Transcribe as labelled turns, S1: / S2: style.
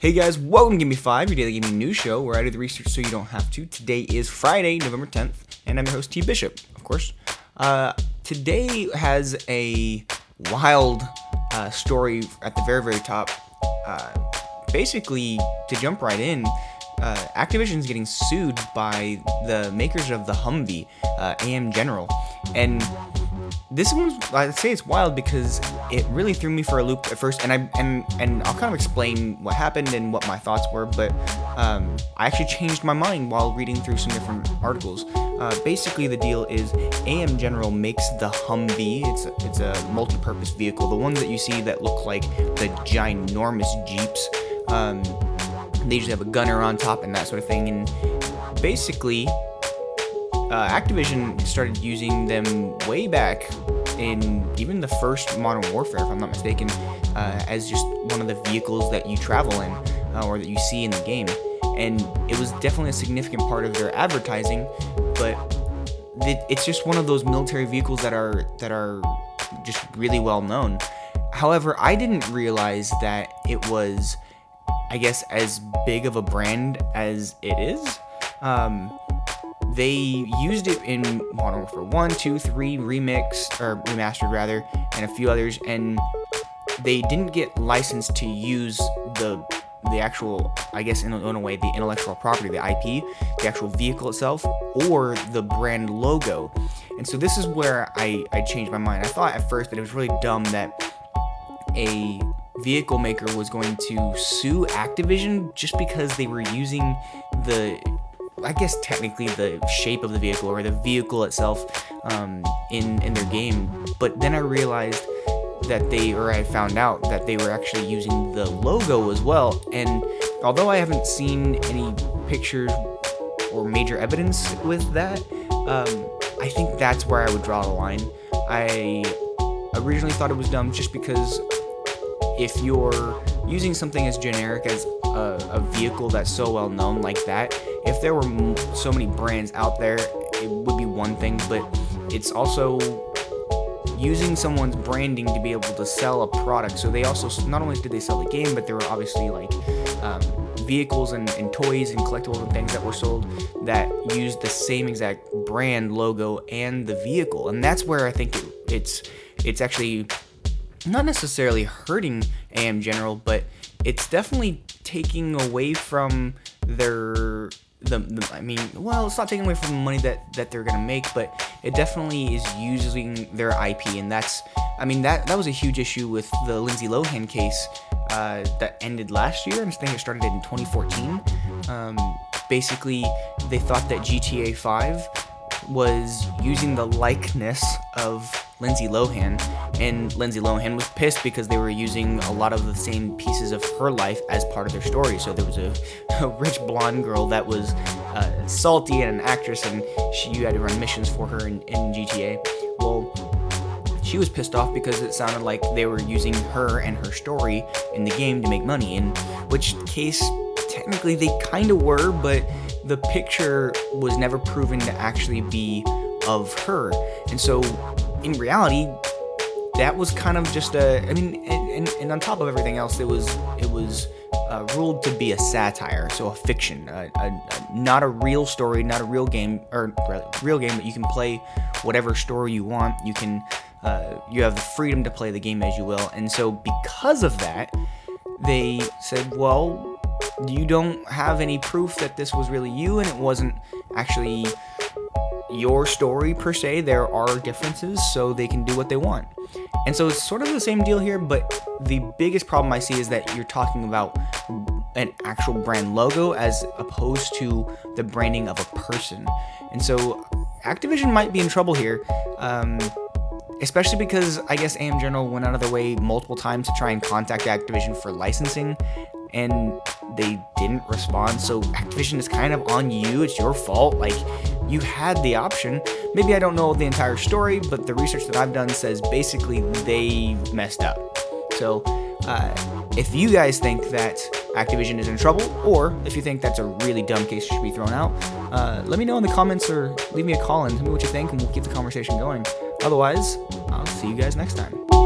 S1: Hey guys, welcome to Give Me Five, your daily gaming news show where I do the research so you don't have to. Today is Friday, November 10th, and I'm your host, T Bishop, of course. Uh, today has a wild uh, story at the very, very top. Uh, basically, to jump right in, uh, Activision's getting sued by the makers of the Humvee, uh, AM General, and this one's I'd say it's wild because it really threw me for a loop at first, and I and and I'll kind of explain what happened and what my thoughts were, but um, I actually changed my mind while reading through some different articles. Uh, basically, the deal is AM General makes the Humvee. It's a, it's a multi-purpose vehicle, the ones that you see that look like the ginormous jeeps. Um, they usually have a gunner on top and that sort of thing, and basically uh, Activision started using them way back in even the first Modern Warfare, if I'm not mistaken, uh, as just one of the vehicles that you travel in uh, or that you see in the game. And it was definitely a significant part of their advertising, but it's just one of those military vehicles that are that are just really well known. However, I didn't realize that it was, I guess, as big of a brand as it is. Um, they used it in Modern Warfare 1, 2, 3, Remix, or Remastered rather, and a few others, and they didn't get licensed to use the the actual, I guess in, in a way, the intellectual property, the IP, the actual vehicle itself, or the brand logo. And so this is where I, I changed my mind. I thought at first that it was really dumb that a vehicle maker was going to sue Activision just because they were using the I guess technically the shape of the vehicle or the vehicle itself um, in in their game. But then I realized that they, or I found out that they were actually using the logo as well. And although I haven't seen any pictures or major evidence with that, um, I think that's where I would draw the line. I originally thought it was dumb just because if you're using something as generic as a, a vehicle that's so well known like that, if there were so many brands out there, it would be one thing, but it's also using someone's branding to be able to sell a product. So they also not only did they sell the game, but there were obviously like um, vehicles and, and, toys and collectibles and things that were sold that used the same exact brand logo and the vehicle, and that's where I think it, it's it's actually not necessarily hurting AM General, but it's definitely taking away from their the, the, I mean, well, it's not taking away from the money that that they're gonna make, but it definitely is using their IP, and that's, I mean, that that was a huge issue with the Lindsay Lohan case uh, that ended last year, I think it started in 2014. Um, basically, they thought that GTA 5 was using the likeness of Lindsay Lohan, and Lindsay Lohan was pissed because they were using a lot of the same pieces of her life as part of their story. So there was a, a rich blonde girl that was uh, salty and an actress, and she you had to run missions for her in, in GTA. Well, she was pissed off because it sounded like they were using her and her story in the game to make money. In which case, technically they kind of were, but the picture was never proven to actually be of her. And so in reality, that was kind of just a. I mean, and, and, on top of everything else, it was it was uh, ruled to be a satire, so a fiction, a, a, a, not a real story, not a real game, or real game, but you can play whatever story you want. You can uh, you have the freedom to play the game as you will, and so because of that, they said, well, you don't have any proof that this was really you, and it wasn't actually your story per se. There are differences, so they can do what they want. And so it's sort of the same deal here, but the biggest problem I see is that you're talking about an actual brand logo as opposed to the branding of a person. And so Activision might be in trouble here. Um, especially because I guess AM General went out of their way multiple times to try and contact Activision for licensing, and they didn't respond. So Activision is kind of on you. It's your fault. Like you had the option. Maybe I don't know the entire story, but the research that I've done says basically they messed up. So uh, if you guys think that Activision is in trouble, or if you think that's a really dumb case should be thrown out, uh, let me know in the comments or leave me a call and tell me what you think, and we'll keep the conversation going. Otherwise, I'll see you guys next time.